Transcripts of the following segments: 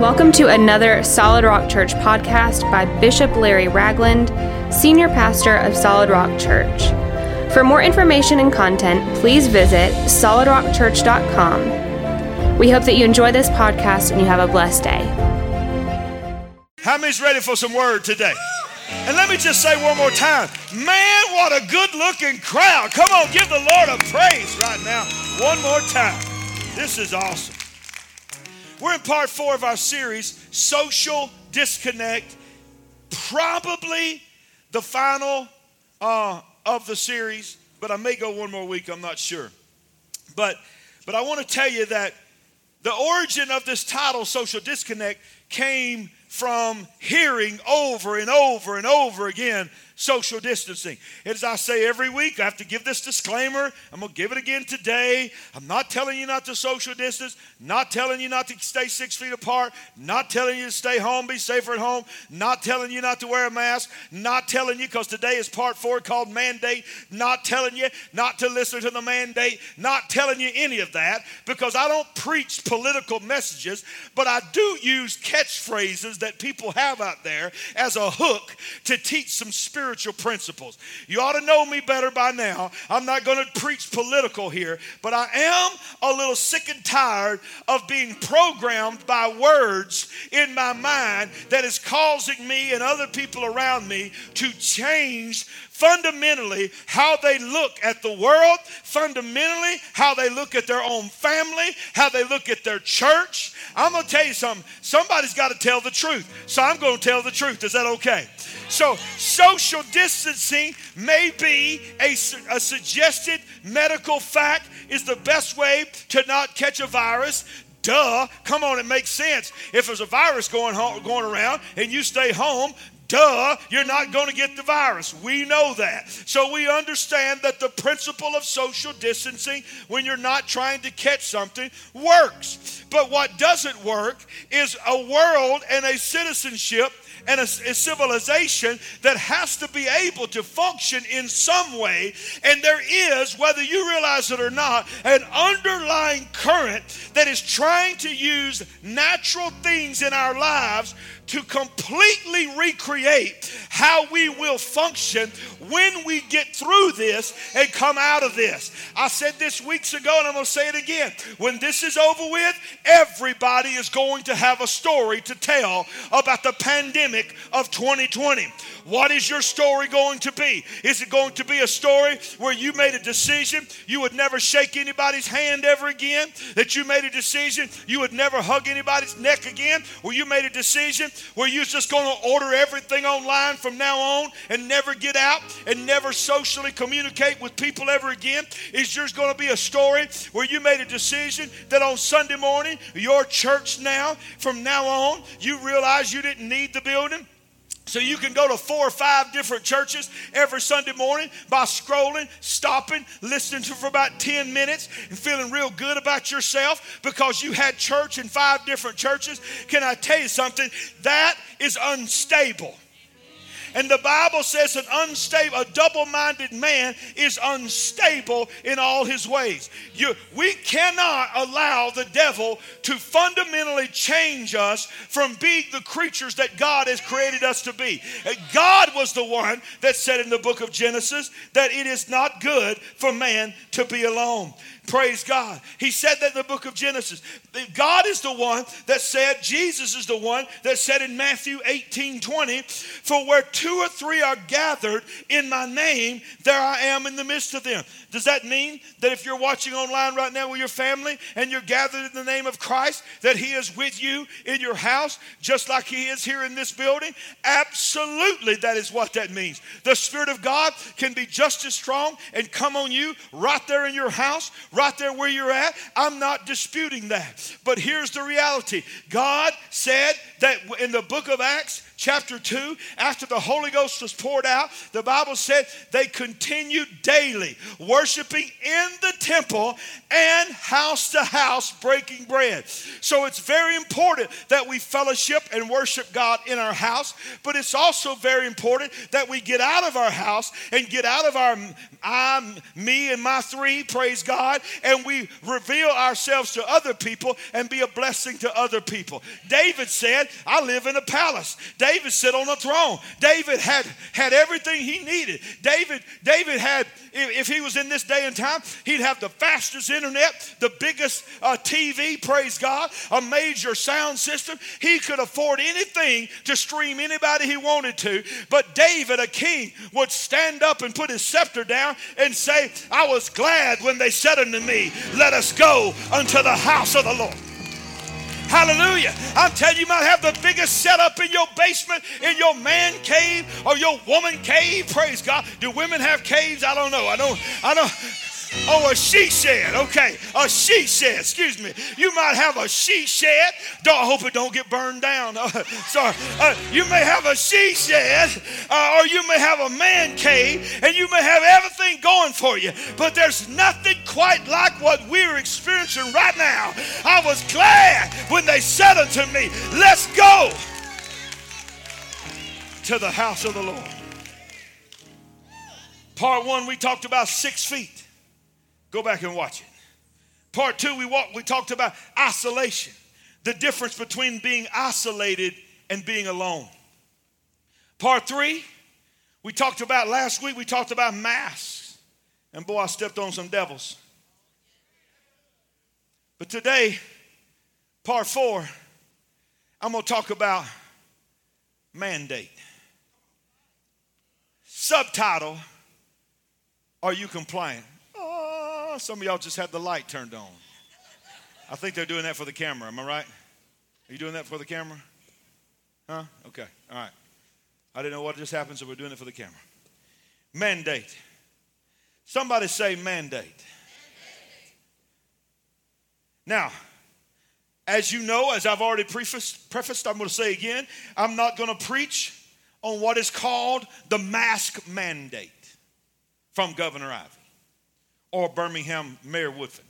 Welcome to another Solid Rock Church podcast by Bishop Larry Ragland, Senior Pastor of Solid Rock Church. For more information and content, please visit solidrockchurch.com. We hope that you enjoy this podcast and you have a blessed day. How many's ready for some word today? And let me just say one more time man, what a good looking crowd. Come on, give the Lord a praise right now. One more time. This is awesome. We're in part four of our series, Social Disconnect. Probably the final uh, of the series, but I may go one more week, I'm not sure. But, but I want to tell you that the origin of this title, Social Disconnect, came from hearing over and over and over again social distancing. As I say every week, I have to give this disclaimer. I'm going to give it again today. I'm not telling you not to social distance, not telling you not to stay six feet apart, not telling you to stay home, be safer at home, not telling you not to wear a mask, not telling you, because today is part four called mandate, not telling you not to listen to the mandate, not telling you any of that, because I don't preach political messages, but I do use catchphrases that people have out there as a hook to teach some spiritual spiritual principles. You ought to know me better by now. I'm not going to preach political here, but I am a little sick and tired of being programmed by words in my mind that is causing me and other people around me to change fundamentally how they look at the world, fundamentally how they look at their own family, how they look at their church. I'm going to tell you something. Somebody's got to tell the truth. So I'm going to tell the truth. Is that okay? So, social distancing may be a, a suggested medical fact is the best way to not catch a virus. Duh. Come on, it makes sense. If there's a virus going, home, going around and you stay home, duh, you're not going to get the virus. We know that. So we understand that the principle of social distancing, when you're not trying to catch something, works. But what doesn't work is a world and a citizenship and a, a, civilization that has to be able to function in some way. And there is, whether you realize it or not, an underlying current that is trying to use natural things in our lives to completely recreate how we will function when we get through this and come out of this. I said this weeks ago, and I'm going to say it again. When this is over with, everybody is going to have a story to tell about the pandemic of 2020. What is your story going to be? Is it going to be a story where you made a decision you would never shake anybody's hand ever again? That you made a decision you would never hug anybody's neck again? Where you made a decision where you're just going to order everything online from now on and never get out and never socially communicate with people ever again? Is yours going to be a story where you made a decision that on Sunday morning, your church now, from now on, you realize you didn't need the building? So you can go to four or five different churches every Sunday morning by scrolling, stopping, listening to for about 10 minutes and feeling real good about yourself because you had church in five different churches. Can I tell you something? That is unstable. And the Bible says an unstable, a double-minded man is unstable in all his ways. You, we cannot allow the devil to fundamentally change us from being the creatures that God has created us to be. God was the one that said in the book of Genesis that it is not good for man to be alone. Praise God. He said that in the book of Genesis. God is the one that said, Jesus is the one that said in Matthew 18 20, for where two or three are gathered in my name, there I am in the midst of them. Does that mean that if you're watching online right now with your family and you're gathered in the name of Christ, that He is with you in your house just like He is here in this building? Absolutely, that is what that means. The Spirit of God can be just as strong and come on you right there in your house, right there where you're at. I'm not disputing that. But here's the reality God said that in the book of Acts, chapter 2, after the Holy Ghost was poured out, the Bible said they continued daily worshiping in the temple and house to house breaking bread. So it's very important that we fellowship and worship God in our house, but it's also very important that we get out of our house and get out of our I, me, and my three, praise God, and we reveal ourselves to other people and be a blessing to other people. David said, I live in a palace. David sat on a throne. David had, had everything he needed. David, David had, if he was in this day and time, he'd have the fastest internet, the biggest uh, TV, praise God, a major sound system. He could afford anything to stream anybody he wanted to. But David, a king, would stand up and put his scepter down and say, I was glad when they said unto me, Let us go unto the house of the Lord. Hallelujah. I'm telling you, you might have the biggest setup in your basement, in your man cave or your woman cave. Praise God. Do women have caves? I don't know. I don't, I know. Oh, a she shed. Okay, a she shed. Excuse me. You might have a she shed. Don't, I hope it don't get burned down. Uh, sorry. Uh, you may have a she shed, uh, or you may have a man cave, and you may have everything going for you. But there's nothing quite like what we're experiencing right now. I was glad when they said unto me, "Let's go to the house of the Lord." Part one, we talked about six feet. Go back and watch it. Part two, we, walk, we talked about isolation, the difference between being isolated and being alone. Part three, we talked about last week, we talked about masks. And boy, I stepped on some devils. But today, part four, I'm going to talk about mandate. Subtitle Are you compliant? Some of y'all just had the light turned on. I think they're doing that for the camera. Am I right? Are you doing that for the camera? Huh? Okay. All right. I didn't know what just happened, so we're doing it for the camera. Mandate. Somebody say mandate. Now, as you know, as I've already prefaced, prefaced I'm going to say again, I'm not going to preach on what is called the mask mandate from Governor Ivey or Birmingham Mayor Woodfin.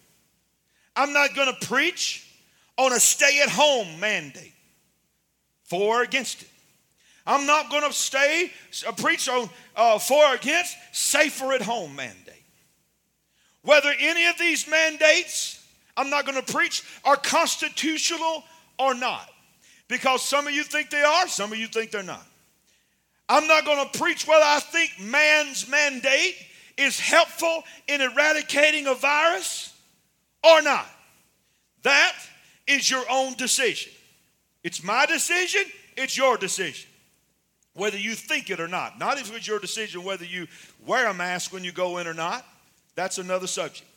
I'm not going to preach on a stay at home mandate for or against it. I'm not going to stay uh, preach on uh, for or against safer at home mandate. Whether any of these mandates I'm not going to preach are constitutional or not. Because some of you think they are, some of you think they're not. I'm not going to preach whether I think man's mandate is helpful in eradicating a virus or not. That is your own decision. It's my decision, it's your decision. Whether you think it or not. Not if it's your decision whether you wear a mask when you go in or not. That's another subject.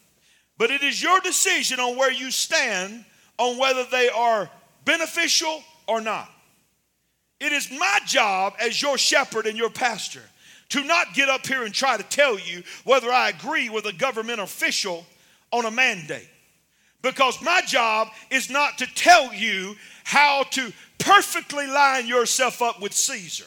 But it is your decision on where you stand on whether they are beneficial or not. It is my job as your shepherd and your pastor to not get up here and try to tell you whether I agree with a government official on a mandate. Because my job is not to tell you how to perfectly line yourself up with Caesar.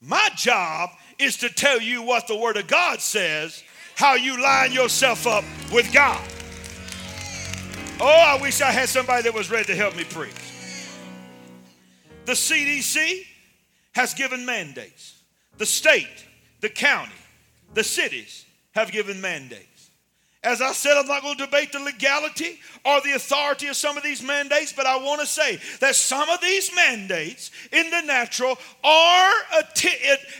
My job is to tell you what the Word of God says, how you line yourself up with God. Oh, I wish I had somebody that was ready to help me preach. The CDC has given mandates. The state, the county, the cities have given mandates. As I said, I'm not going to debate the legality or the authority of some of these mandates, but I want to say that some of these mandates in the natural are,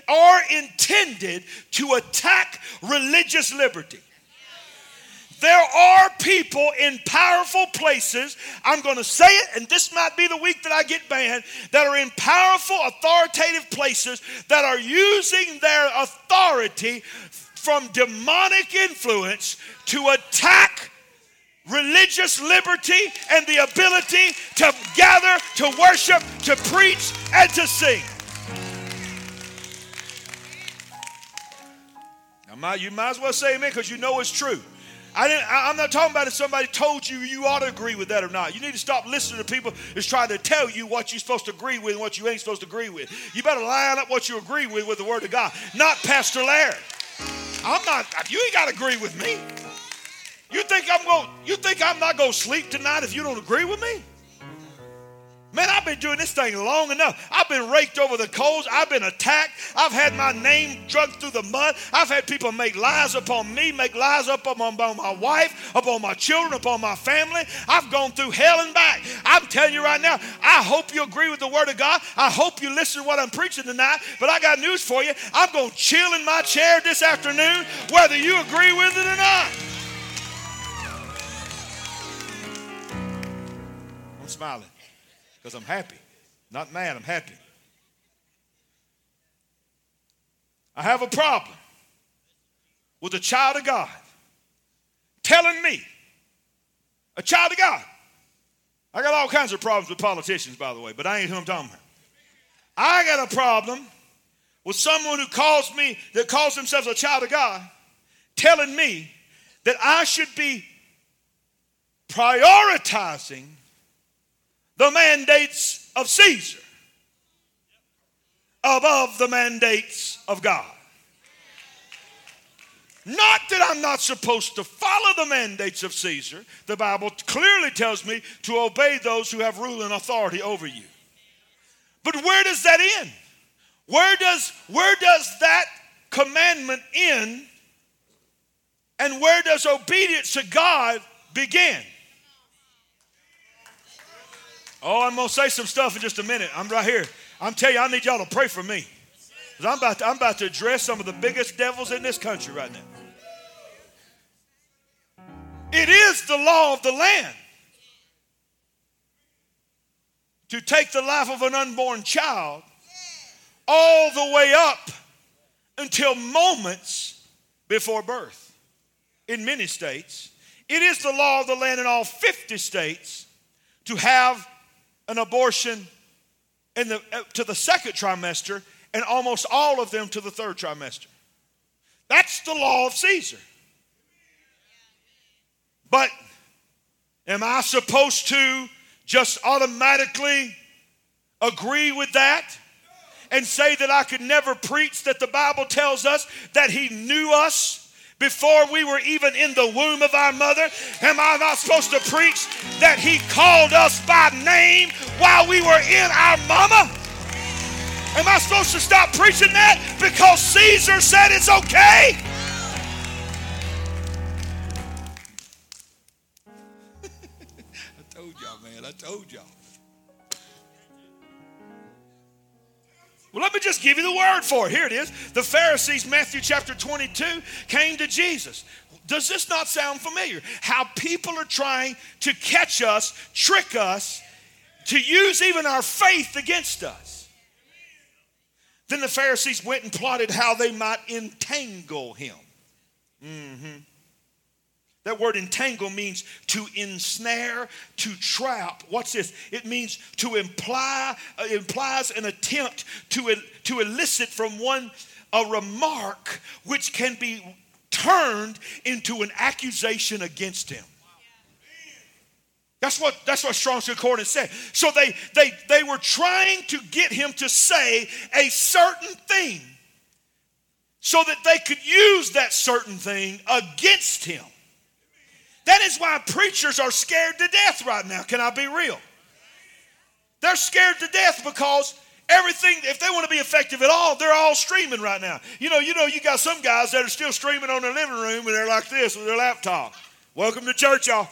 are intended to attack religious liberty. There are people in powerful places, I'm going to say it, and this might be the week that I get banned, that are in powerful, authoritative places that are using their authority from demonic influence to attack religious liberty and the ability to gather, to worship, to preach, and to sing. Now, you might as well say amen because you know it's true. I didn't, I, am not talking about if somebody told you you ought to agree with that or not. You need to stop listening to people that's trying to tell you what you're supposed to agree with and what you ain't supposed to agree with. You better line up what you agree with with the Word of God, not Pastor Larry. I'm not. You ain't got to agree with me. You think I'm going? You think I'm not going to sleep tonight if you don't agree with me? Man, I've been doing this thing long enough. I've been raked over the coals. I've been attacked. I've had my name dragged through the mud. I've had people make lies upon me, make lies up upon my wife, upon my children, upon my family. I've gone through hell and back. I'm telling you right now, I hope you agree with the Word of God. I hope you listen to what I'm preaching tonight. But I got news for you. I'm going to chill in my chair this afternoon, whether you agree with it or not. I'm smiling because I'm happy. Not mad, I'm happy. I have a problem with a child of God telling me, a child of God. I got all kinds of problems with politicians, by the way, but I ain't who I'm talking about. I got a problem with someone who calls me, that calls themselves a child of God, telling me that I should be prioritizing the mandates of Caesar above the mandates of God. Not that I'm not supposed to follow the mandates of Caesar. The Bible clearly tells me to obey those who have rule and authority over you. But where does that end? Where does, where does that commandment end? And where does obedience to God begin? Oh, I'm going to say some stuff in just a minute. I'm right here. I'm telling you, I need y'all to pray for me. Because I'm about, to, I'm about to address some of the biggest devils in this country right now. It is the law of the land to take the life of an unborn child all the way up until moments before birth in many states. It is the law of the land in all 50 states to have an abortion in the, uh, to the second trimester and almost all of them to the third trimester. That's the law of Caesar. But am I supposed to just automatically agree with that and say that I could never preach that the Bible tells us that He knew us before we were even in the womb of our mother? Am I not supposed to preach that He called us by name while we were in our mama? Am I supposed to stop preaching that because Caesar said it's okay? I told y'all, man. I told y'all. Well, let me just give you the word for it. Here it is. The Pharisees, Matthew chapter 22, came to Jesus. Does this not sound familiar? How people are trying to catch us, trick us, to use even our faith against us. Then the Pharisees went and plotted how they might entangle him. Mm-hmm. That word entangle means to ensnare, to trap. What's this? It means to imply, uh, implies an attempt to, to elicit from one a remark which can be turned into an accusation against him. That's what that's what Strong's Concordance said. So they they they were trying to get him to say a certain thing so that they could use that certain thing against him. That is why preachers are scared to death right now. Can I be real? They're scared to death because everything, if they want to be effective at all, they're all streaming right now. You know, you know, you got some guys that are still streaming on their living room and they're like this with their laptop. Welcome to church, y'all.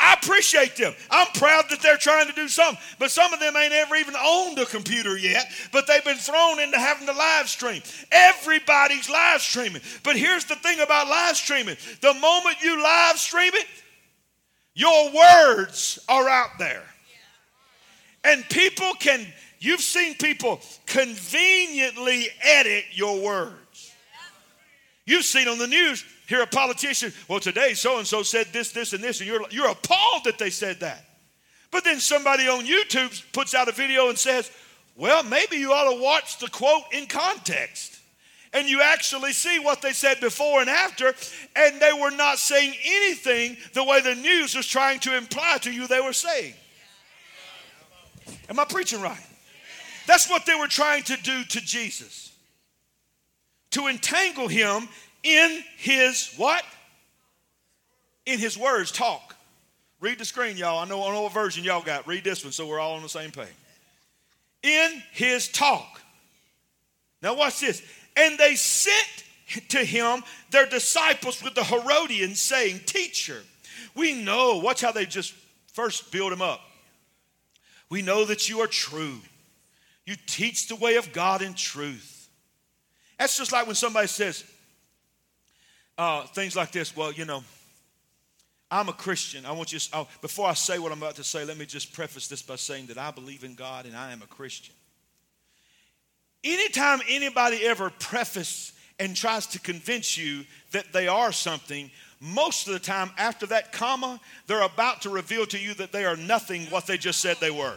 I appreciate them. I'm proud that they're trying to do something. But some of them ain't ever even owned a computer yet, but they've been thrown into having to live stream. Everybody's live streaming. But here's the thing about live streaming the moment you live stream it, your words are out there. And people can, you've seen people conveniently edit your words. You've seen on the news, hear a politician, well, today so and so said this, this, and this, and you're, you're appalled that they said that. But then somebody on YouTube puts out a video and says, well, maybe you ought to watch the quote in context and you actually see what they said before and after, and they were not saying anything the way the news was trying to imply to you they were saying. Am I preaching right? That's what they were trying to do to Jesus. To entangle him in his what? In his words, talk. Read the screen, y'all. I know, I know what version y'all got. Read this one so we're all on the same page. In his talk. Now, watch this. And they sent to him their disciples with the Herodians, saying, Teacher, we know. Watch how they just first build him up. We know that you are true. You teach the way of God in truth. That's just like when somebody says uh, things like this. Well, you know, I'm a Christian. I want you, to, before I say what I'm about to say, let me just preface this by saying that I believe in God and I am a Christian. Anytime anybody ever prefaces and tries to convince you that they are something, most of the time after that comma, they're about to reveal to you that they are nothing what they just said they were.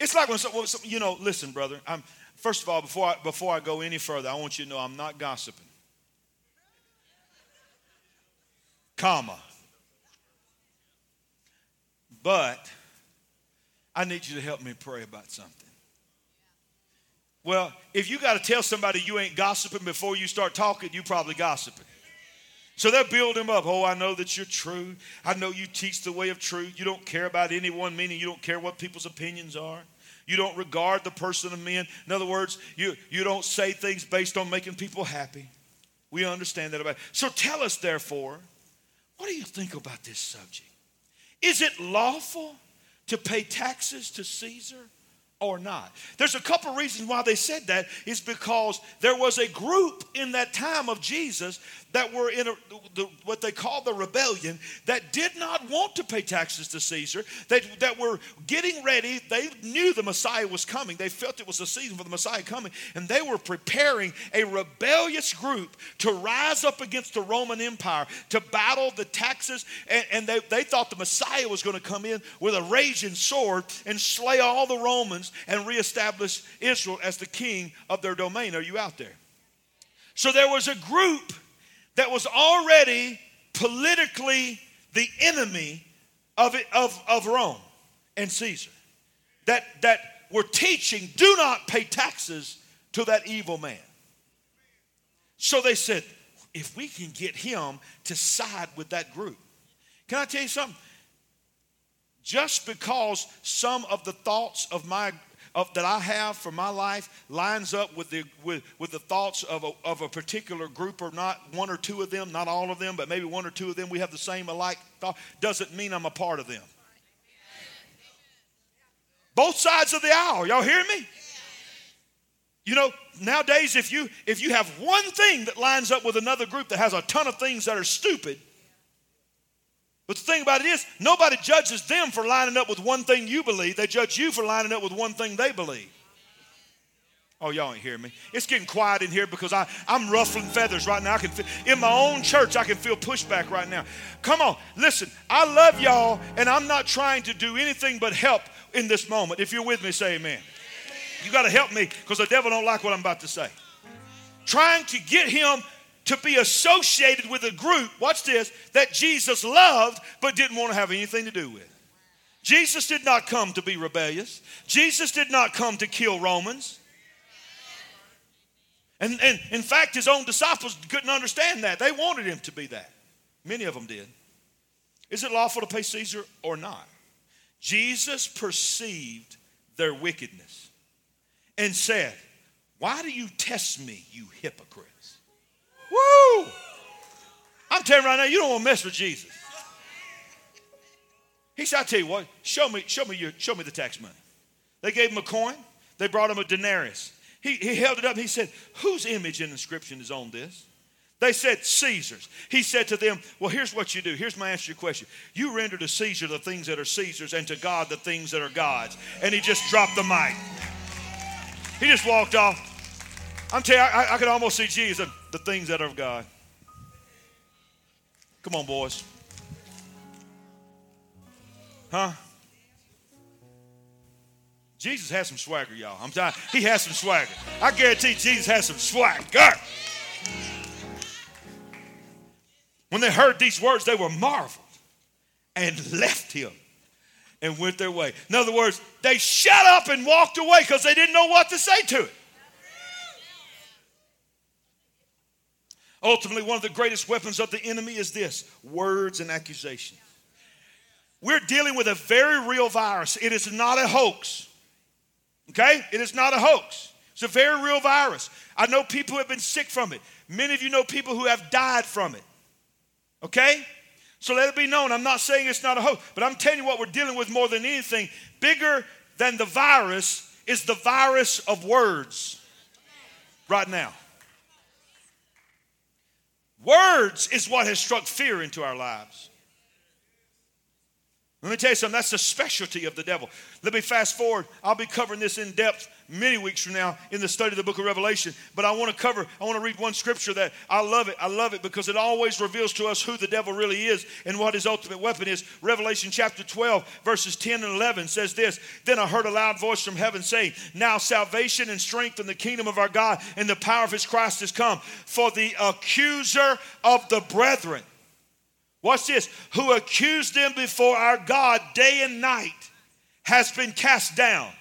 It's like when, you know, listen, brother. I'm, first of all, before I, before I go any further, I want you to know I'm not gossiping. Comma. But I need you to help me pray about something. Well, if you got to tell somebody you ain't gossiping before you start talking, you probably gossiping. So they build him up. Oh, I know that you're true. I know you teach the way of truth. You don't care about anyone, meaning you don't care what people's opinions are. You don't regard the person of men. In other words, you, you don't say things based on making people happy. We understand that about. So tell us, therefore, what do you think about this subject? Is it lawful to pay taxes to Caesar or not? There's a couple reasons why they said that is because there was a group in that time of Jesus that were in a, the, what they call the rebellion that did not want to pay taxes to Caesar, that, that were getting ready. They knew the Messiah was coming. They felt it was the season for the Messiah coming, and they were preparing a rebellious group to rise up against the Roman Empire, to battle the taxes, and, and they, they thought the Messiah was going to come in with a raging sword and slay all the Romans and reestablish Israel as the king of their domain. Are you out there? So there was a group that was already politically the enemy of, it, of, of Rome and Caesar. That, that were teaching, do not pay taxes to that evil man. So they said, if we can get him to side with that group. Can I tell you something? Just because some of the thoughts of my of, that I have for my life lines up with the, with, with the thoughts of a, of a particular group or not one or two of them, not all of them, but maybe one or two of them, we have the same alike thought, doesn't mean I'm a part of them. Both sides of the aisle, y'all hear me? You know, nowadays if you if you have one thing that lines up with another group that has a ton of things that are stupid, but the thing about it is, nobody judges them for lining up with one thing you believe. They judge you for lining up with one thing they believe. Oh, y'all ain't hear me. It's getting quiet in here because I, I'm ruffling feathers right now. I can feel, in my own church, I can feel pushback right now. Come on, listen. I love y'all, and I'm not trying to do anything but help in this moment. If you're with me, say amen. You got to help me because the devil don't like what I'm about to say. Trying to get him to be associated with a group, watch this, that Jesus loved but didn't want to have anything to do with. Jesus did not come to be rebellious. Jesus did not come to kill Romans. And, and in fact, his own disciples couldn't understand that. They wanted him to be that. Many of them did. Is it lawful to pay Caesar or not? Jesus perceived their wickedness and said, Why do you test me, you hypocrite? Woo! I'm telling you right now, you don't want to mess with Jesus. He said, I tell you what, show me, show me your, show me the tax money. They gave him a coin, they brought him a denarius. He, he held it up, he said, Whose image and inscription is on this? They said, Caesar's. He said to them, Well, here's what you do. Here's my answer to your question. You render to Caesar the things that are Caesar's and to God the things that are God's. And he just dropped the mic. He just walked off. I'm telling you, I, I could almost see Jesus the things that are of God. Come on, boys. Huh? Jesus has some swagger, y'all. I'm you, he has some swagger. I guarantee Jesus has some swagger. When they heard these words, they were marveled and left him and went their way. In other words, they shut up and walked away because they didn't know what to say to it. Ultimately, one of the greatest weapons of the enemy is this words and accusation. We're dealing with a very real virus. It is not a hoax. Okay? It is not a hoax. It's a very real virus. I know people who have been sick from it. Many of you know people who have died from it. Okay? So let it be known. I'm not saying it's not a hoax, but I'm telling you what we're dealing with more than anything. Bigger than the virus is the virus of words right now. Words is what has struck fear into our lives. Let me tell you something, that's the specialty of the devil. Let me fast forward. I'll be covering this in depth many weeks from now in the study of the book of Revelation. But I want to cover, I want to read one scripture that I love it. I love it because it always reveals to us who the devil really is and what his ultimate weapon is. Revelation chapter 12, verses 10 and 11 says this Then I heard a loud voice from heaven saying, Now salvation and strength in the kingdom of our God and the power of his Christ has come. For the accuser of the brethren, Watch this. Who accused them before our God day and night has been cast down.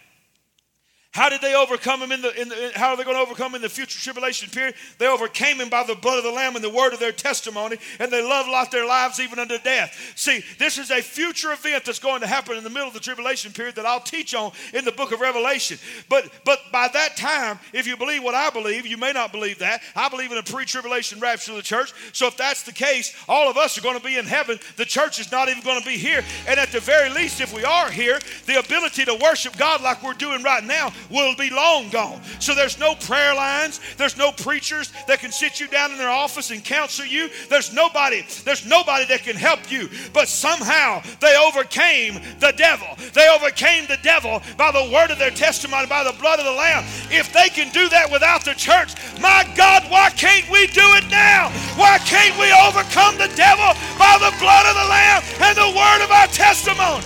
How did they overcome him in the, in the, how are they going to overcome in the future tribulation period? They overcame him by the blood of the Lamb and the word of their testimony, and they loved not their lives even unto death. See, this is a future event that's going to happen in the middle of the tribulation period that I'll teach on in the book of Revelation. But but by that time, if you believe what I believe, you may not believe that. I believe in a pre-tribulation rapture of the church. So if that's the case, all of us are going to be in heaven. The church is not even going to be here. And at the very least, if we are here, the ability to worship God like we're doing right now will be long gone. So there's no prayer lines, there's no preachers that can sit you down in their office and counsel you. There's nobody, there's nobody that can help you. But somehow they overcame the devil. They overcame the devil by the word of their testimony, by the blood of the Lamb. If they can do that without the church, my God, why can't we do it now? Why can't we overcome the devil by the blood of the Lamb and the word of our testimony?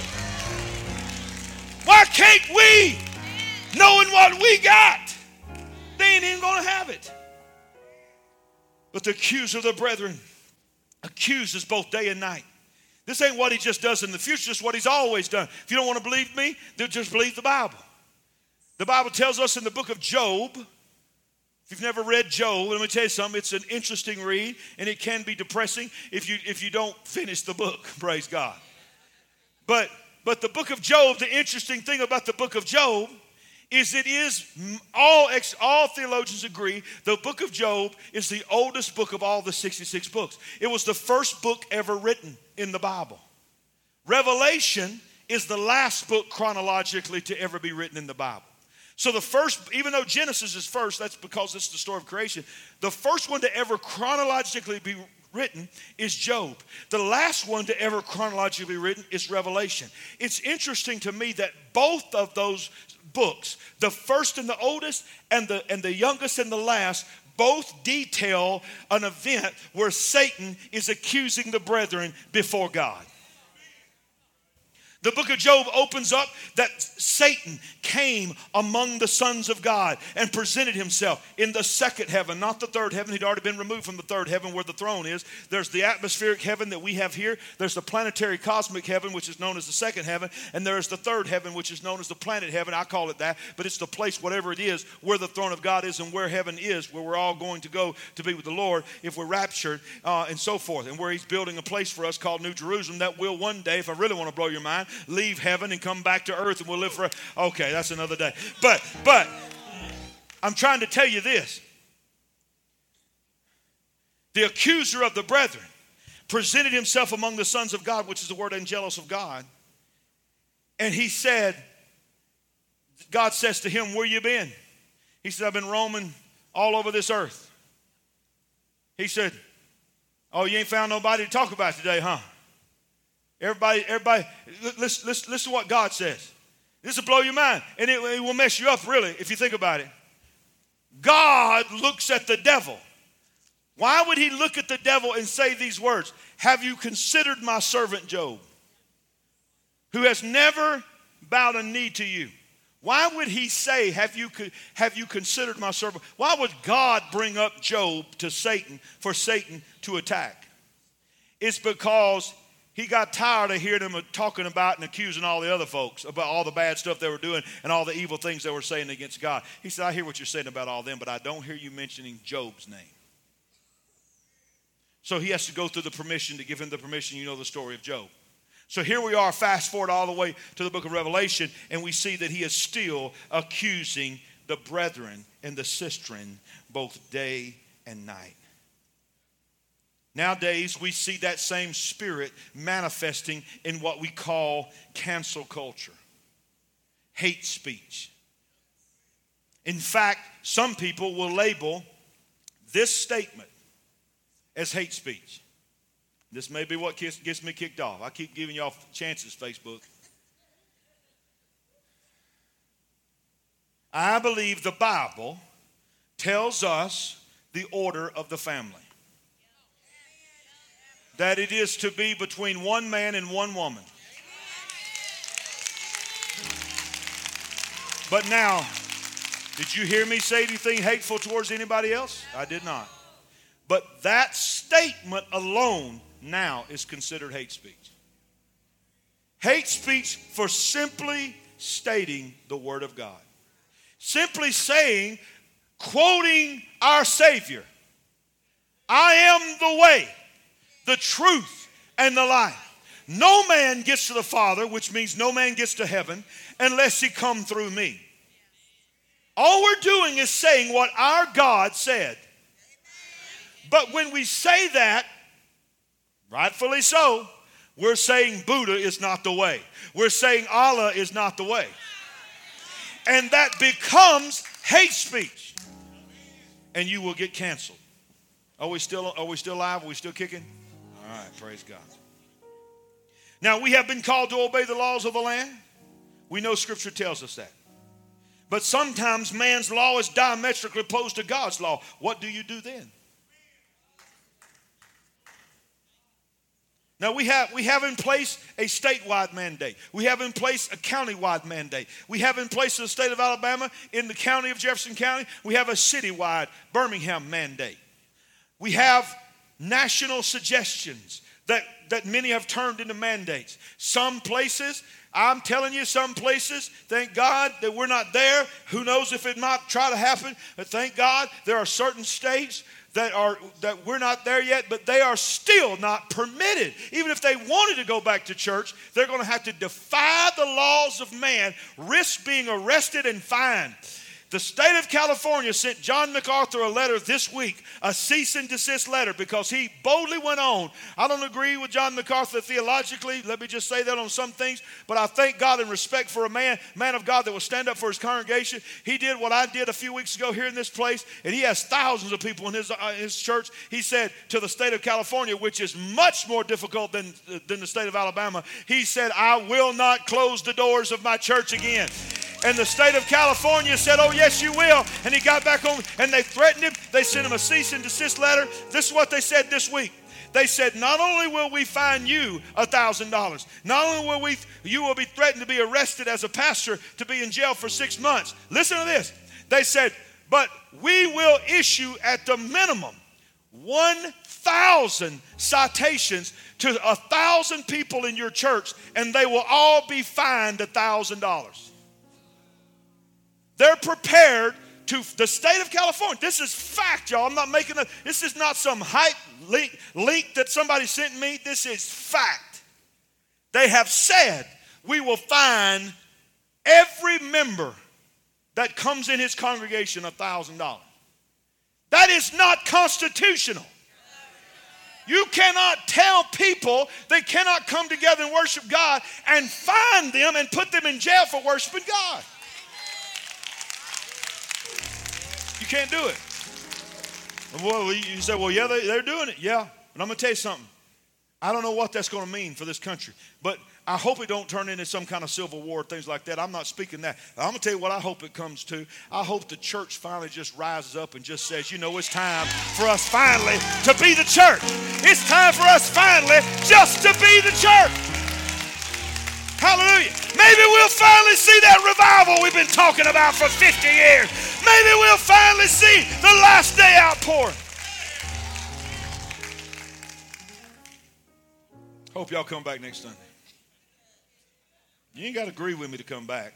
Why can't we knowing what we got, they ain't even going to have it. But the accuser of the brethren accuses both day and night. This ain't what he just does in the future, it's what he's always done. If you don't want to believe me, then just believe the Bible. The Bible tells us in the book of Job, if you've never read Job, let me tell you something, it's an interesting read and it can be depressing if you if you don't finish the book, praise God. But but the book of Job, the interesting thing about the book of Job is it is all ex, all theologians agree the book of Job is the oldest book of all the 66 books. It was the first book ever written in the Bible. Revelation is the last book chronologically to ever be written in the Bible. So the first, even though Genesis is first, that's because it's the story of creation. The first one to ever chronologically be written is Job. The last one to ever chronologically written is Revelation. It's interesting to me that both of those books, the first and the oldest, and the, and the youngest and the last, both detail an event where Satan is accusing the brethren before God. The book of Job opens up that Satan came among the sons of God and presented himself in the second heaven, not the third heaven. He'd already been removed from the third heaven where the throne is. There's the atmospheric heaven that we have here. There's the planetary cosmic heaven, which is known as the second heaven. And there's the third heaven, which is known as the planet heaven. I call it that, but it's the place, whatever it is, where the throne of God is and where heaven is, where we're all going to go to be with the Lord if we're raptured uh, and so forth. And where He's building a place for us called New Jerusalem that will one day, if I really want to blow your mind, leave heaven and come back to earth and we'll live for. Okay, that's another day. But, but, I'm trying to tell you this. The accuser of the brethren presented himself among the sons of God, which is the word angelos of God. And he said, God says to him, Where you been? He said, I've been roaming all over this earth. He said, Oh, you ain't found nobody to talk about today, huh? Everybody, everybody, listen, listen, listen to what God says. This will blow your mind, and it, it will mess you up, really, if you think about it. God looks at the devil. Why would he look at the devil and say these words? Have you considered my servant Job, who has never bowed a knee to you? Why would he say, have you, have you considered my servant? Why would God bring up Job to Satan for Satan to attack? It's because he got tired of hearing them talking about and accusing all the other folks about all the bad stuff they were doing and all the evil things they were saying against God. He said, I hear what you're saying about all them, but I don't hear you mentioning Job's name. So he has to go through the permission to give him the permission. You know the story of Job. So here we are, fast forward all the way to the book of Revelation, and we see that he is still accusing the brethren and the sistren both day and night. Nowadays, we see that same spirit manifesting in what we call cancel culture, hate speech. In fact, some people will label this statement as hate speech. This may be what gets me kicked off. I keep giving y'all chances, Facebook. I believe the Bible tells us the order of the family. That it is to be between one man and one woman. But now, did you hear me say anything hateful towards anybody else? I did not. But that statement alone now is considered hate speech. Hate speech for simply stating the Word of God. Simply saying, quoting our Savior, I am the way, the truth, and the life. No man gets to the Father, which means no man gets to heaven, unless he come through me. All we're doing is saying what our God said. But when we say that, rightfully so, we're saying Buddha is not the way. We're saying Allah is not the way. And that becomes hate speech. And you will get canceled. Are we still are we still alive? Are we still kicking? All right, praise God. Now we have been called to obey the laws of the land. We know scripture tells us that. But sometimes man's law is diametrically opposed to God's law. What do you do then? Now we have, we have in place a statewide mandate. We have in place a countywide mandate. We have in place in the state of Alabama, in the county of Jefferson County, we have a citywide Birmingham mandate. We have national suggestions that, that many have turned into mandates. Some places, I'm telling you, some places, thank God that we're not there. Who knows if it might try to happen, but thank God there are certain states that are that we're not there yet, but they are still not permitted. Even if they wanted to go back to church, they're going to have to defy the laws of man, risk being arrested and fined. The state of California sent John MacArthur a letter this week, a cease and desist letter, because he boldly went on. I don't agree with John MacArthur theologically. Let me just say that on some things, but I thank God in respect for a man, man of God that will stand up for his congregation. He did what I did a few weeks ago here in this place, and he has thousands of people in his, uh, his church. He said to the state of California, which is much more difficult than, than the state of Alabama, he said, I will not close the doors of my church again. And the state of California said, Oh, yes, you will. And he got back home and they threatened him. They sent him a cease and desist letter. This is what they said this week. They said, Not only will we fine you a $1,000, not only will we, you will be threatened to be arrested as a pastor to be in jail for six months. Listen to this. They said, But we will issue at the minimum 1,000 citations to a thousand people in your church, and they will all be fined a $1,000. They're prepared to the state of California. This is fact, y'all. I'm not making a, this is not some hype link, link that somebody sent me. This is fact. They have said we will fine every member that comes in his congregation a thousand dollars. That is not constitutional. You cannot tell people they cannot come together and worship God and find them and put them in jail for worshiping God. You can't do it. Well, you say, well, yeah, they, they're doing it. Yeah. And I'm going to tell you something. I don't know what that's going to mean for this country, but I hope it don't turn into some kind of civil war, things like that. I'm not speaking that. I'm going to tell you what I hope it comes to. I hope the church finally just rises up and just says, you know, it's time for us finally to be the church. It's time for us finally just to be the church. Hallelujah. Maybe we'll finally see that revival we've been talking about for 50 years. Maybe we'll finally see the last day outpouring. Hope y'all come back next Sunday. You ain't got to agree with me to come back.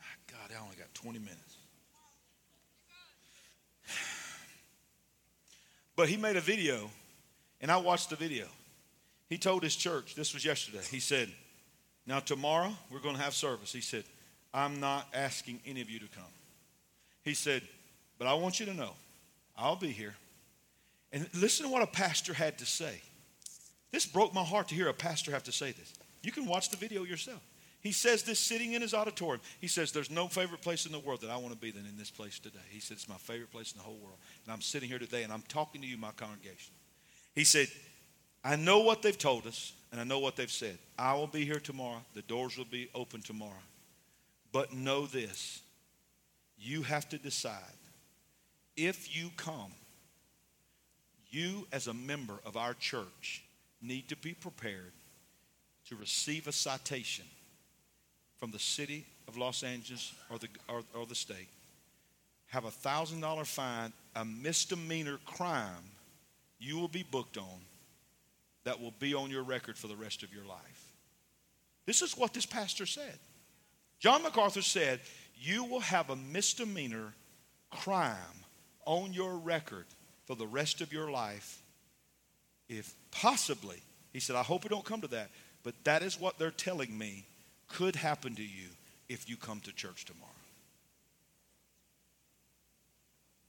Ah, God, I only got 20 minutes. But he made a video, and I watched the video. He told his church, this was yesterday, he said, Now tomorrow we're going to have service. He said, I'm not asking any of you to come. He said, But I want you to know, I'll be here. And listen to what a pastor had to say. This broke my heart to hear a pastor have to say this. You can watch the video yourself. He says this sitting in his auditorium. He says, There's no favorite place in the world that I want to be than in this place today. He said, It's my favorite place in the whole world. And I'm sitting here today and I'm talking to you, my congregation. He said, I know what they've told us and I know what they've said. I will be here tomorrow. The doors will be open tomorrow. But know this you have to decide if you come, you as a member of our church need to be prepared to receive a citation from the city of Los Angeles or the, or, or the state, have a $1,000 fine, a misdemeanor crime you will be booked on that will be on your record for the rest of your life. This is what this pastor said. John MacArthur said, You will have a misdemeanor crime on your record for the rest of your life if possibly, he said, I hope it don't come to that, but that is what they're telling me could happen to you if you come to church tomorrow.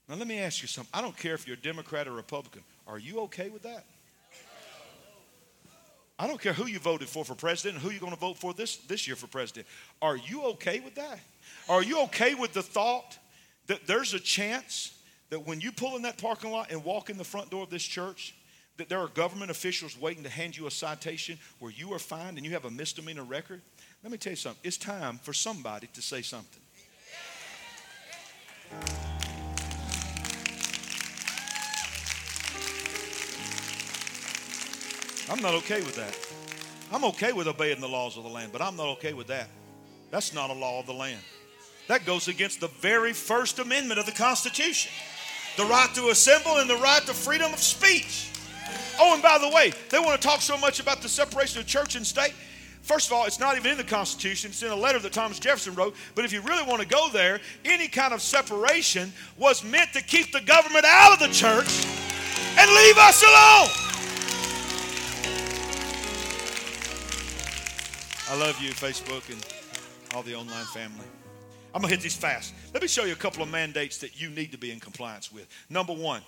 Now, let me ask you something. I don't care if you're a Democrat or Republican. Are you okay with that? I don't care who you voted for for president who you're going to vote for this, this year for president. Are you okay with that? Are you okay with the thought that there's a chance that when you pull in that parking lot and walk in the front door of this church, that there are government officials waiting to hand you a citation where you are fined and you have a misdemeanor record? Let me tell you something. It's time for somebody to say something. I'm not okay with that. I'm okay with obeying the laws of the land, but I'm not okay with that. That's not a law of the land. That goes against the very First Amendment of the Constitution the right to assemble and the right to freedom of speech. Oh, and by the way, they want to talk so much about the separation of church and state. First of all, it's not even in the Constitution. It's in a letter that Thomas Jefferson wrote. But if you really want to go there, any kind of separation was meant to keep the government out of the church and leave us alone. I love you, Facebook, and all the online family. I'm going to hit these fast. Let me show you a couple of mandates that you need to be in compliance with. Number one,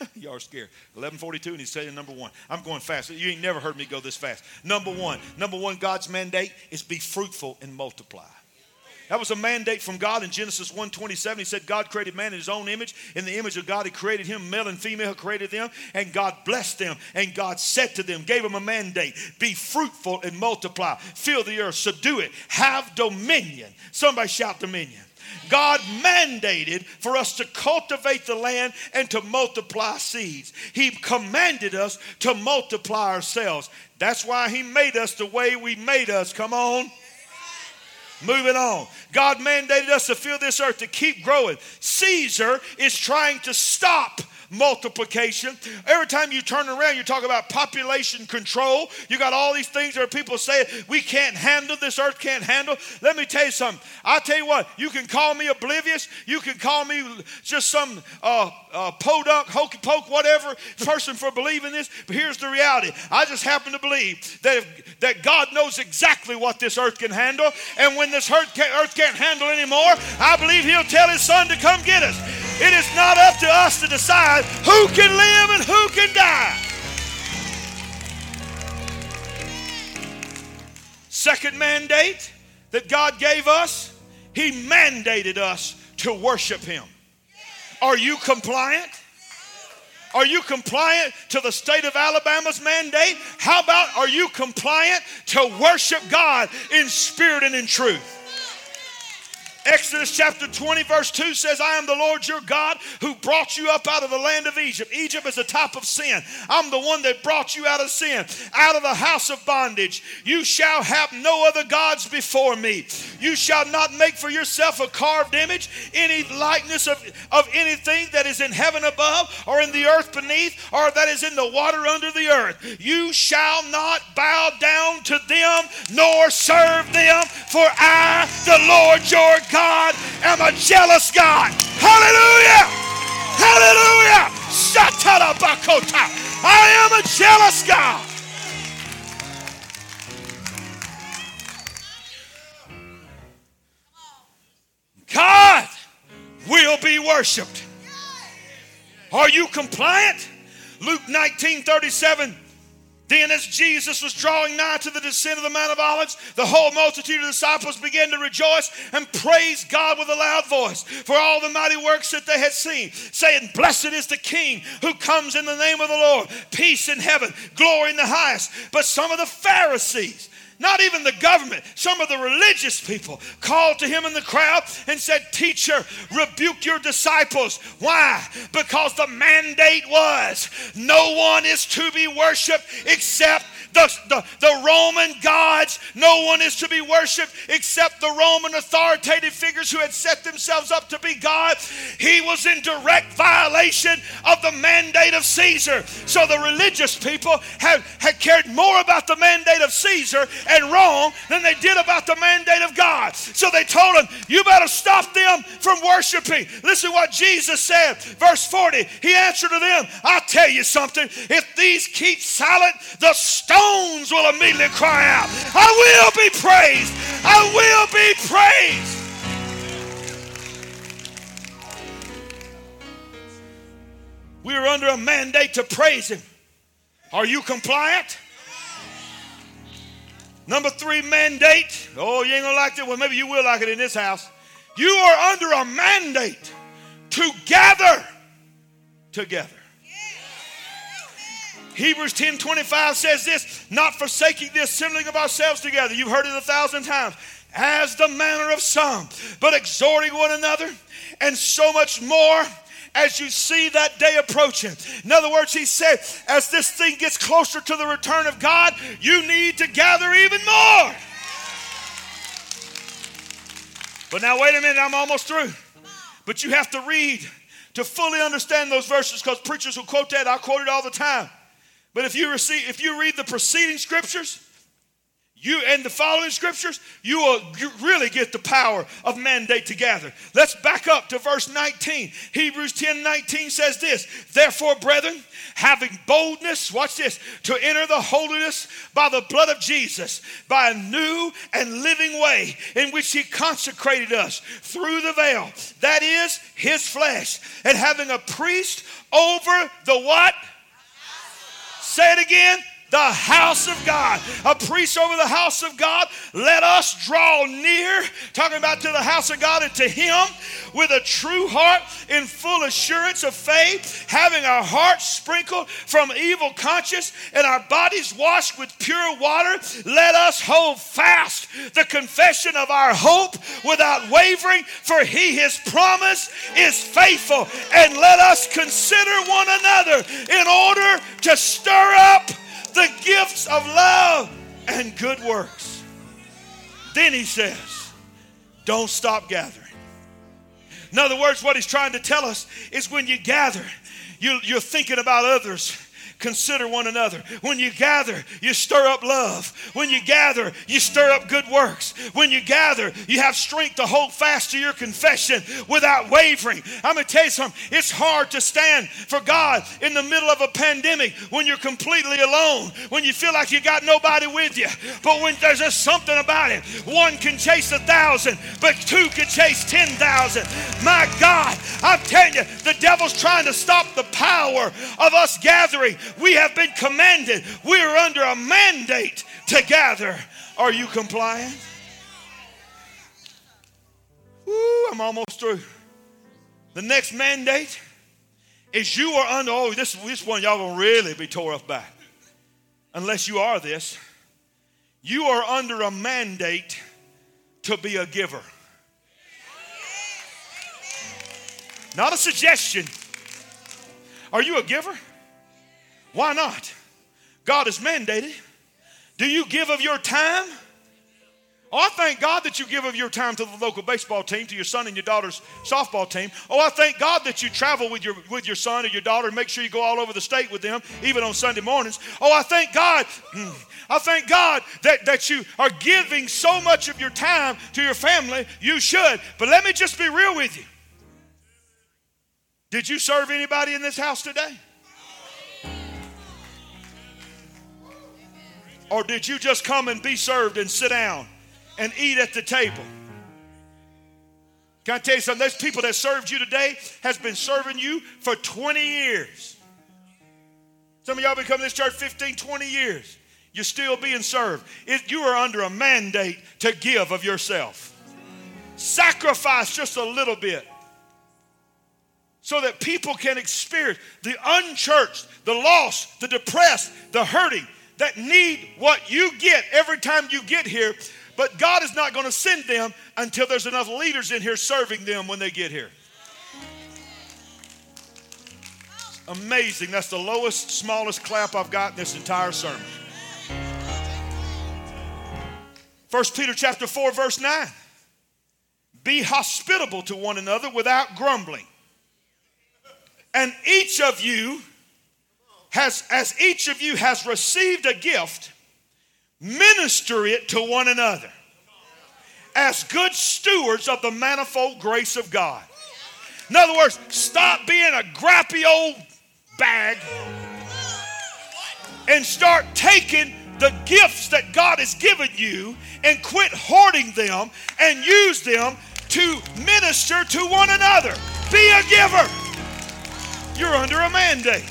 Y'all are scared. 1142, and he's saying number one. I'm going fast. You ain't never heard me go this fast. Number one. Number one, God's mandate is be fruitful and multiply. That was a mandate from God in Genesis 1:27. He said, God created man in his own image. In the image of God, he created him, male and female, created them, and God blessed them. And God said to them, gave them a mandate: be fruitful and multiply, fill the earth, subdue it, have dominion. Somebody shout dominion. God mandated for us to cultivate the land and to multiply seeds. He commanded us to multiply ourselves. That's why He made us the way we made us. Come on. Moving on. God mandated us to fill this earth to keep growing. Caesar is trying to stop multiplication. Every time you turn around, you talk about population control. You got all these things that people say we can't handle, this earth can't handle. Let me tell you something. I'll tell you what, you can call me oblivious, you can call me just some uh, uh, podunk, hokey poke, whatever person for believing this, but here's the reality. I just happen to believe that, if, that God knows exactly what this earth can handle, and when this earth can't, earth can't handle anymore, I believe He'll tell His Son to come get us. It is not up to us to decide who can live and who can die. Second mandate that God gave us, He mandated us to worship Him. Are you compliant? Are you compliant to the state of Alabama's mandate? How about are you compliant to worship God in spirit and in truth? Exodus chapter 20, verse 2 says, I am the Lord your God who brought you up out of the land of Egypt. Egypt is a type of sin. I'm the one that brought you out of sin, out of the house of bondage. You shall have no other gods before me. You shall not make for yourself a carved image, any likeness of, of anything that is in heaven above, or in the earth beneath, or that is in the water under the earth. You shall not bow down to them, nor serve them, for I, the Lord your God, am a jealous God. Hallelujah! Hallelujah! I am a jealous God. God will be worshiped. Are you compliant? Luke 19 37 then, as Jesus was drawing nigh to the descent of the Mount of Olives, the whole multitude of disciples began to rejoice and praise God with a loud voice for all the mighty works that they had seen, saying, Blessed is the King who comes in the name of the Lord, peace in heaven, glory in the highest. But some of the Pharisees, not even the government, some of the religious people called to him in the crowd and said, Teacher, rebuke your disciples. Why? Because the mandate was no one is to be worshiped except the, the, the Roman gods. No one is to be worshiped except the Roman authoritative figures who had set themselves up to be God. He was in direct violation of the mandate of Caesar. So the religious people had, had cared more about the mandate of Caesar and Rome than they did about the mandate of God. So they told him, You better stop them from worshiping. Listen what Jesus said, verse 40. He answered to them, I'll tell you something. If these keep silent, the stone stones will immediately cry out, I will be praised. I will be praised. We are under a mandate to praise Him. Are you compliant? Number three mandate. Oh, you ain't gonna like it. Well, maybe you will like it in this house. You are under a mandate to gather together. Hebrews 10 25 says this, not forsaking the assembling of ourselves together. You've heard it a thousand times. As the manner of some, but exhorting one another, and so much more as you see that day approaching. In other words, he said, as this thing gets closer to the return of God, you need to gather even more. But now, wait a minute, I'm almost through. But you have to read to fully understand those verses because preachers will quote that. I quote it all the time. But if you receive, if you read the preceding scriptures, you and the following scriptures, you will really get the power of mandate to gather. Let's back up to verse 19. Hebrews 10 19 says this Therefore, brethren, having boldness, watch this, to enter the holiness by the blood of Jesus, by a new and living way in which he consecrated us through the veil, that is his flesh, and having a priest over the what? Say it again the house of God. A priest over the house of God. Let us draw near, talking about to the house of God and to Him with a true heart in full assurance of faith, having our hearts sprinkled from evil conscience and our bodies washed with pure water. Let us hold fast the confession of our hope without wavering, for He, His promise, is faithful. And let us consider one another in order to stir up the gifts of love and good works. Then he says, don't stop gathering. In other words, what he's trying to tell us is when you gather, you, are thinking about others consider one another. When you gather, you stir up love. When you gather, you stir up good works. When you gather, you have strength to hold fast to your confession without wavering. I'm going to tell you something. It's hard to stand for God in the middle of a pandemic when you're completely alone, when you feel like you got nobody with you. But when there's just something about it, one can chase a thousand, but two can chase 10,000. My God, I'm telling you, the devil's trying to stop the power of us gathering we have been commanded. We are under a mandate to gather. Are you compliant? I'm almost through. The next mandate is you are under, oh, this, this one y'all gonna really be tore up by. Unless you are this. You are under a mandate to be a giver. Not a suggestion. Are you a giver? Why not? God has mandated. Do you give of your time? Oh, I thank God that you give of your time to the local baseball team, to your son and your daughter's softball team. Oh, I thank God that you travel with your with your son or your daughter and make sure you go all over the state with them, even on Sunday mornings. Oh, I thank God. I thank God that, that you are giving so much of your time to your family. You should. But let me just be real with you. Did you serve anybody in this house today? Or did you just come and be served and sit down and eat at the table? Can I tell you something? Those people that served you today has been serving you for 20 years. Some of y'all been coming to this church 15, 20 years. You're still being served. You are under a mandate to give of yourself. Sacrifice just a little bit so that people can experience the unchurched, the lost, the depressed, the hurting that need what you get every time you get here. But God is not going to send them until there's enough leaders in here serving them when they get here. Amazing. That's the lowest, smallest clap I've got in this entire sermon. 1 Peter chapter 4, verse 9. Be hospitable to one another without grumbling. And each of you has, as each of you has received a gift, minister it to one another as good stewards of the manifold grace of God. In other words, stop being a grappy old bag and start taking the gifts that God has given you and quit hoarding them and use them to minister to one another. Be a giver. You're under a mandate.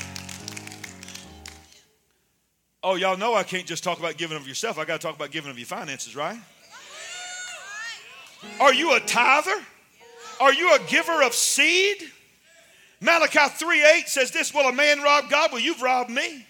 Oh, y'all know I can't just talk about giving of yourself. I got to talk about giving of your finances, right? Are you a tither? Are you a giver of seed? Malachi 3 8 says this Will a man rob God? Well, you've robbed me.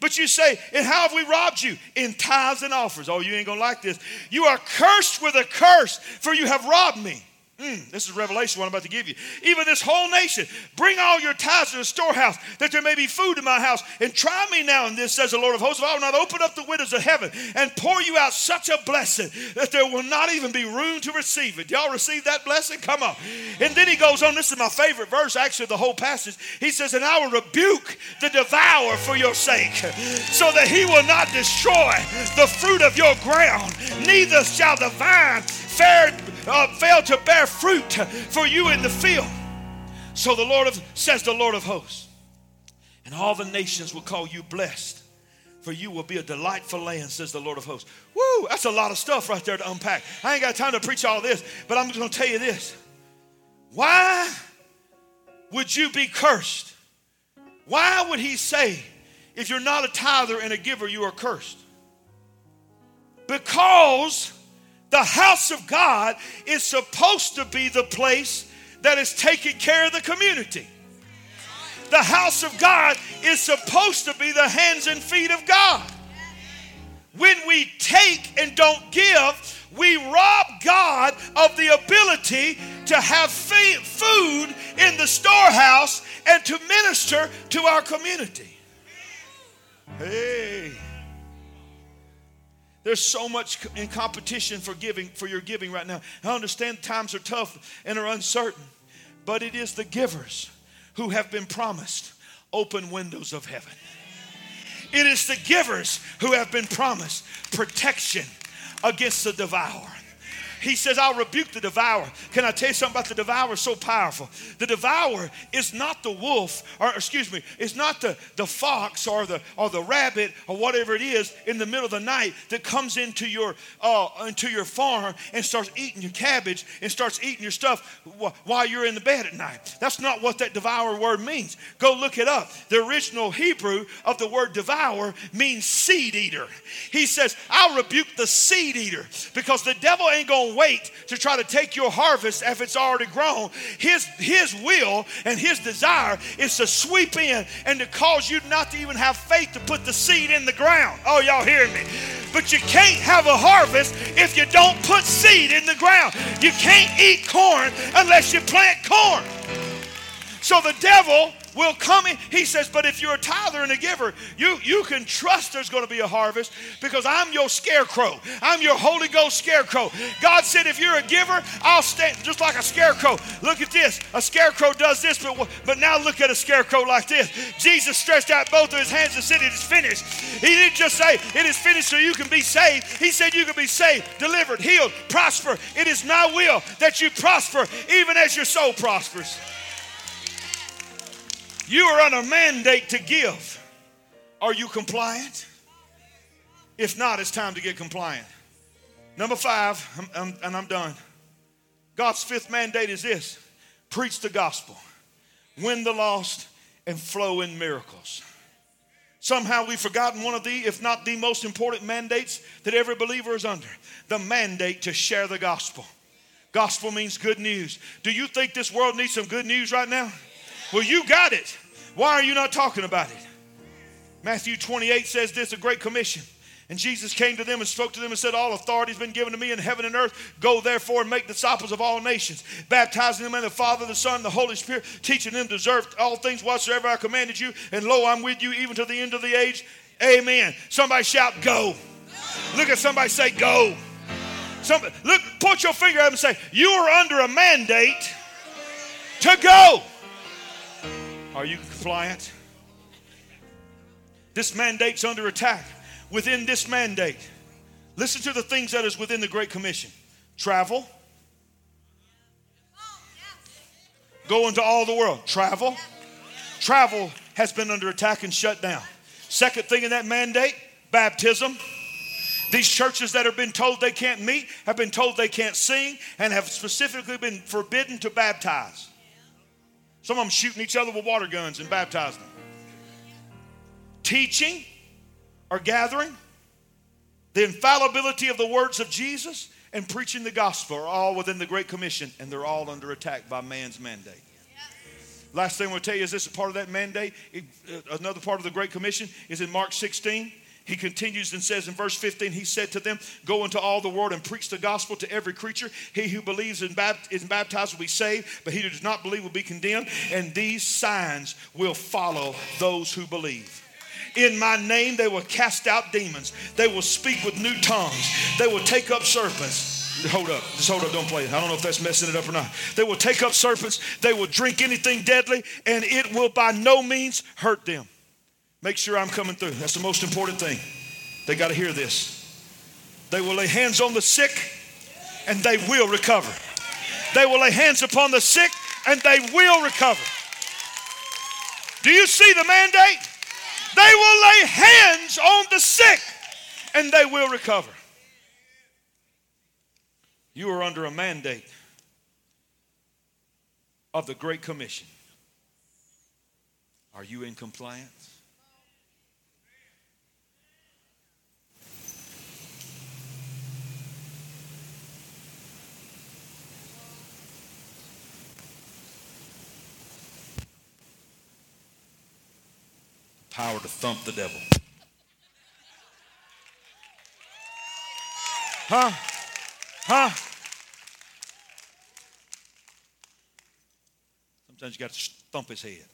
But you say, and how have we robbed you? In tithes and offers. Oh, you ain't gonna like this. You are cursed with a curse, for you have robbed me. Mm, this is revelation what I'm about to give you. Even this whole nation, bring all your tithes to the storehouse, that there may be food in my house. And try me now in this, says the Lord of hosts, if I will not open up the windows of heaven and pour you out such a blessing that there will not even be room to receive it. Y'all receive that blessing? Come on. And then he goes on, this is my favorite verse, actually, the whole passage. He says, And I will rebuke the devourer for your sake, so that he will not destroy the fruit of your ground, neither shall the vine fare uh, fail to bear fruit for you in the field. So the Lord of, says the Lord of hosts, and all the nations will call you blessed, for you will be a delightful land, says the Lord of hosts. Woo, that's a lot of stuff right there to unpack. I ain't got time to preach all this, but I'm just gonna tell you this. Why would you be cursed? Why would he say, if you're not a tither and a giver, you are cursed? Because the house of God is supposed to be the place that is taking care of the community. The house of God is supposed to be the hands and feet of God. When we take and don't give, we rob God of the ability to have food in the storehouse and to minister to our community. Hey. There's so much in competition for giving, for your giving right now. I understand times are tough and are uncertain, but it is the givers who have been promised open windows of heaven. It is the givers who have been promised protection against the devourer. He says, I'll rebuke the devourer. Can I tell you something about the devourer? So powerful. The devourer is not the wolf, or excuse me, it's not the, the fox or the or the rabbit or whatever it is in the middle of the night that comes into your uh, into your farm and starts eating your cabbage and starts eating your stuff while you're in the bed at night. That's not what that devourer word means. Go look it up. The original Hebrew of the word devour means seed eater. He says, I'll rebuke the seed eater because the devil ain't wait to try to take your harvest if it's already grown. His, his will and his desire is to sweep in and to cause you not to even have faith to put the seed in the ground. Oh, y'all hearing me? But you can't have a harvest if you don't put seed in the ground. You can't eat corn unless you plant corn. So the devil will come in. He says, but if you're a tither and a giver, you, you can trust there's going to be a harvest because I'm your scarecrow. I'm your Holy Ghost scarecrow. God said, if you're a giver, I'll stand just like a scarecrow. Look at this. A scarecrow does this, but, but now look at a scarecrow like this. Jesus stretched out both of his hands and said, It is finished. He didn't just say, It is finished so you can be saved. He said, You can be saved, delivered, healed, prosper. It is my will that you prosper even as your soul prospers. You are on a mandate to give. Are you compliant? If not, it's time to get compliant. Number five, I'm, I'm, and I'm done. God's fifth mandate is this preach the gospel, win the lost, and flow in miracles. Somehow we've forgotten one of the, if not the most important mandates that every believer is under the mandate to share the gospel. Gospel means good news. Do you think this world needs some good news right now? Well, you got it. Why are you not talking about it? Matthew 28 says this a great commission. And Jesus came to them and spoke to them and said, All authority has been given to me in heaven and earth. Go therefore and make disciples of all nations, baptizing them in the Father, the Son, the Holy Spirit, teaching them to observe all things whatsoever I commanded you. And lo, I'm with you even to the end of the age. Amen. Somebody shout, Go. Look at somebody say, Go. Somebody, look, put your finger up and say, You are under a mandate to go. Are you compliant? This mandate's under attack within this mandate. Listen to the things that is within the Great Commission travel, go into all the world. Travel. Travel has been under attack and shut down. Second thing in that mandate baptism. These churches that have been told they can't meet have been told they can't sing and have specifically been forbidden to baptize. Some of them shooting each other with water guns and baptizing them. Teaching, or gathering, the infallibility of the words of Jesus, and preaching the gospel are all within the Great Commission, and they're all under attack by man's mandate. Last thing I'm going to tell you is this: a part of that mandate. Uh, another part of the Great Commission is in Mark 16. He continues and says in verse 15, He said to them, Go into all the world and preach the gospel to every creature. He who believes and is baptized will be saved, but he who does not believe will be condemned. And these signs will follow those who believe. In my name, they will cast out demons. They will speak with new tongues. They will take up serpents. Hold up. Just hold up. Don't play it. I don't know if that's messing it up or not. They will take up serpents. They will drink anything deadly, and it will by no means hurt them. Make sure I'm coming through. That's the most important thing. They got to hear this. They will lay hands on the sick, and they will recover. They will lay hands upon the sick, and they will recover. Do you see the mandate? They will lay hands on the sick and they will recover. You are under a mandate of the Great Commission. Are you in compliance? Power to thump the devil. Huh? Huh? Sometimes you got to thump his head.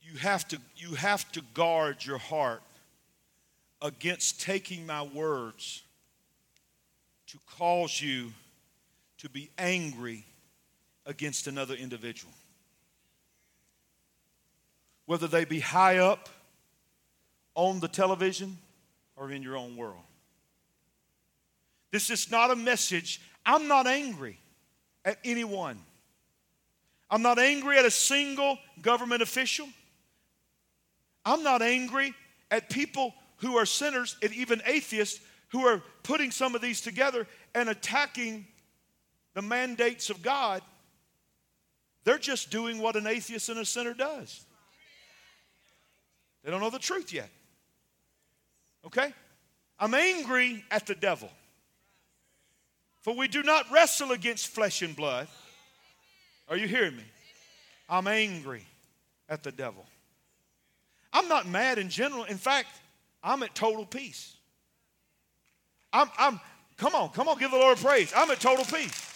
You have to, you have to guard your heart against taking my words to cause you to be angry against another individual. Whether they be high up on the television or in your own world. This is not a message. I'm not angry at anyone. I'm not angry at a single government official. I'm not angry at people who are sinners and even atheists who are putting some of these together and attacking the mandates of God they're just doing what an atheist and a sinner does. They don't know the truth yet. Okay? I'm angry at the devil. For we do not wrestle against flesh and blood. Are you hearing me? I'm angry at the devil. I'm not mad in general. In fact, I'm at total peace. I'm, I'm come on, come on, give the Lord praise. I'm at total peace.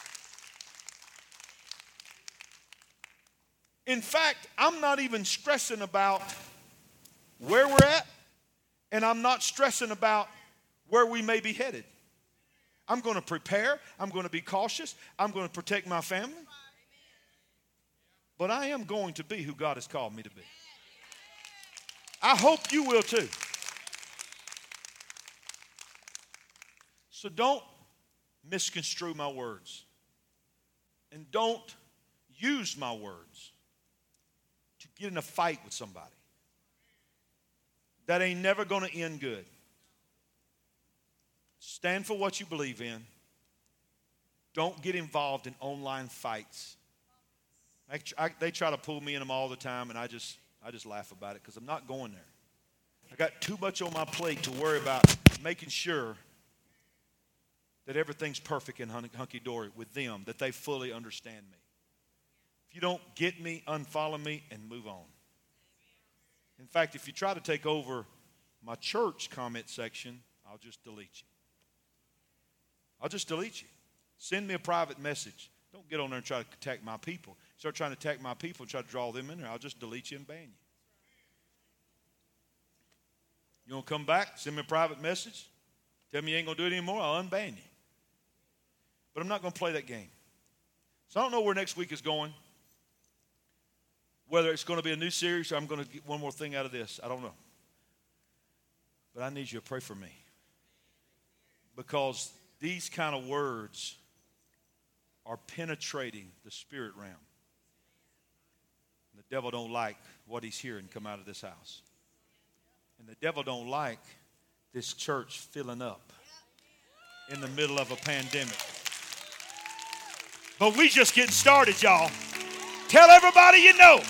In fact, I'm not even stressing about where we're at, and I'm not stressing about where we may be headed. I'm going to prepare, I'm going to be cautious, I'm going to protect my family. But I am going to be who God has called me to be. I hope you will too. So don't misconstrue my words And don't use my words get in a fight with somebody. That ain't never going to end good. Stand for what you believe in. Don't get involved in online fights. I, I, they try to pull me in them all the time, and I just, I just laugh about it because I'm not going there. I got too much on my plate to worry about making sure that everything's perfect and hunky dory with them, that they fully understand me. You don't get me, unfollow me and move on. In fact, if you try to take over my church comment section, I'll just delete you. I'll just delete you. Send me a private message. Don't get on there and try to attack my people. Start trying to attack my people and try to draw them in there. I'll just delete you and ban you. You want to come back? Send me a private message. Tell me you ain't going to do it anymore. I'll unban you. But I'm not going to play that game. So I don't know where next week is going. Whether it's going to be a new series or I'm going to get one more thing out of this. I don't know. But I need you to pray for me. Because these kind of words are penetrating the spirit realm. And the devil don't like what he's hearing come out of this house. And the devil don't like this church filling up in the middle of a pandemic. But we just getting started, y'all. Tell everybody you know.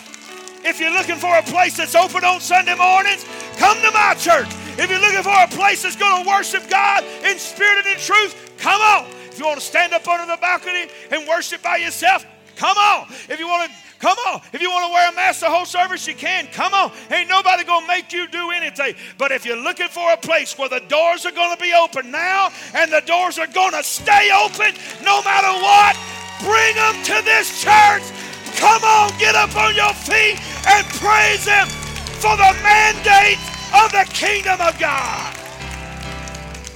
If you're looking for a place that's open on Sunday mornings, come to my church. If you're looking for a place that's going to worship God in spirit and in truth, come on. If you want to stand up under the balcony and worship by yourself, come on. If you want to Come on. If you want to wear a mask the whole service, you can. Come on. Ain't nobody going to make you do anything. But if you're looking for a place where the doors are going to be open now and the doors are going to stay open no matter what, bring them to this church. Come on, get up on your feet and praise Him for the mandate of the kingdom of God.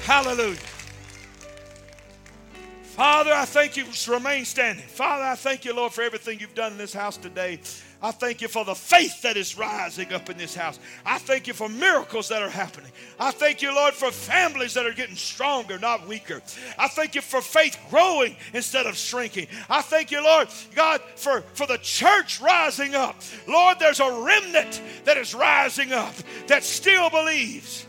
Hallelujah. Father, I thank you. Remain standing. Father, I thank you, Lord, for everything you've done in this house today. I thank you for the faith that is rising up in this house. I thank you for miracles that are happening. I thank you, Lord, for families that are getting stronger, not weaker. I thank you for faith growing instead of shrinking. I thank you, Lord, God, for, for the church rising up. Lord, there's a remnant that is rising up that still believes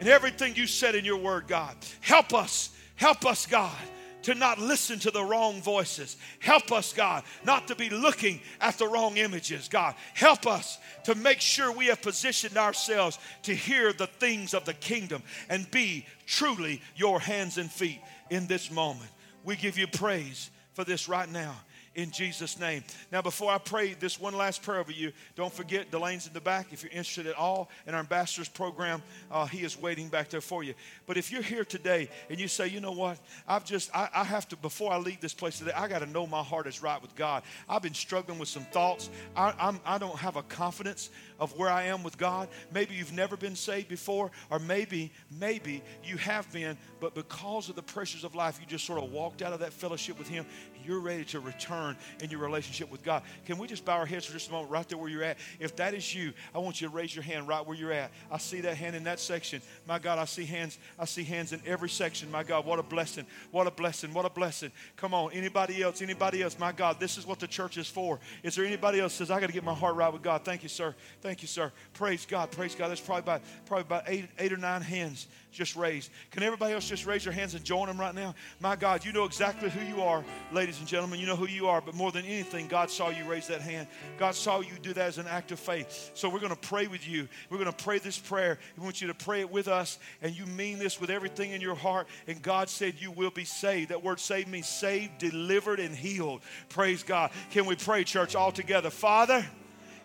in everything you said in your word, God. Help us. Help us, God to not listen to the wrong voices. Help us, God, not to be looking at the wrong images, God. Help us to make sure we have positioned ourselves to hear the things of the kingdom and be truly your hands and feet in this moment. We give you praise for this right now in Jesus' name. Now, before I pray this one last prayer over you, don't forget Delane's in the back. If you're interested at all in our ambassadors program, uh, he is waiting back there for you. But if you're here today and you say, you know what, I've just, I, I have to, before I leave this place today, I got to know my heart is right with God. I've been struggling with some thoughts. I, I'm, I don't have a confidence of where I am with God. Maybe you've never been saved before, or maybe, maybe you have been, but because of the pressures of life, you just sort of walked out of that fellowship with Him. You're ready to return in your relationship with God. Can we just bow our heads for just a moment right there where you're at? If that is you, I want you to raise your hand right where you're at. I see that hand in that section. My God, I see hands. I see hands in every section. My God, what a blessing. What a blessing. What a blessing. Come on. Anybody else? Anybody else? My God, this is what the church is for. Is there anybody else says, I got to get my heart right with God? Thank you, sir. Thank you, sir. Praise God. Praise God. That's probably about probably about eight, eight or nine hands just raised. Can everybody else just raise their hands and join them right now? My God, you know exactly who you are, ladies and gentlemen. You know who you are, but more than anything, God saw you raise that hand. God saw you do that as an act of faith. So we're going to pray with you. We're going to pray this prayer. We want you to pray it with us, and you mean this with everything in your heart. And God said you will be saved. That word saved means saved, delivered, and healed. Praise God. Can we pray, church, all together? Father,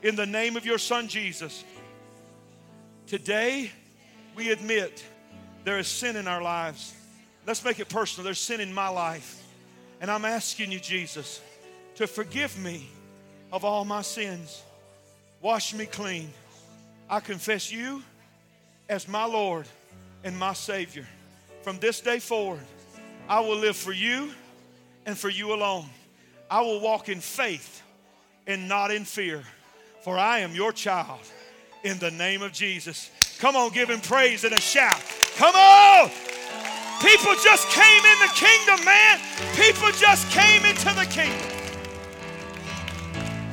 in the name of your Son Jesus. Today, we admit there is sin in our lives. Let's make it personal. There's sin in my life. And I'm asking you, Jesus, to forgive me of all my sins. Wash me clean. I confess you as my Lord and my Savior. From this day forward, I will live for you and for you alone. I will walk in faith and not in fear for I am your child in the name of Jesus. Come on, give him praise and a shout. Come on! People just came in the kingdom, man. People just came into the kingdom.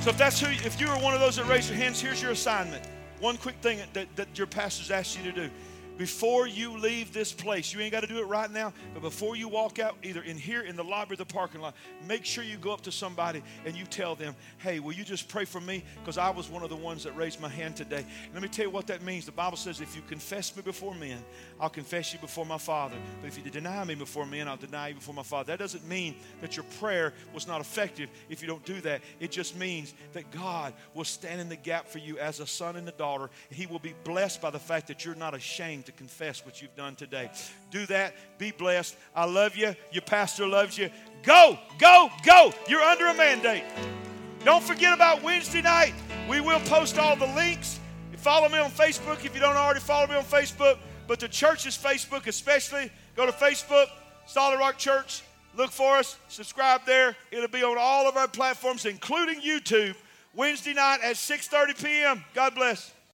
So if that's who, if you were one of those that raised your hands, here's your assignment. One quick thing that, that your pastor's asked you to do before you leave this place, you ain't got to do it right now, but before you walk out, either in here, in the lobby, or the parking lot, make sure you go up to somebody and you tell them, hey, will you just pray for me? Because I was one of the ones that raised my hand today. Let me tell you what that means. The Bible says, if you confess me before men, I'll confess you before my Father. But if you deny me before men, I'll deny you before my Father. That doesn't mean that your prayer was not effective if you don't do that. It just means that God will stand in the gap for you as a son and a daughter. He will be blessed by the fact that you're not ashamed to confess what you've done today. Do that. Be blessed. I love you. Your pastor loves you. Go, go, go. You're under a mandate. Don't forget about Wednesday night. We will post all the links. Follow me on Facebook if you don't already follow me on Facebook. But the church's Facebook, especially, go to Facebook, Solid Rock Church. Look for us. Subscribe there. It'll be on all of our platforms, including YouTube, Wednesday night at 6:30 p.m. God bless.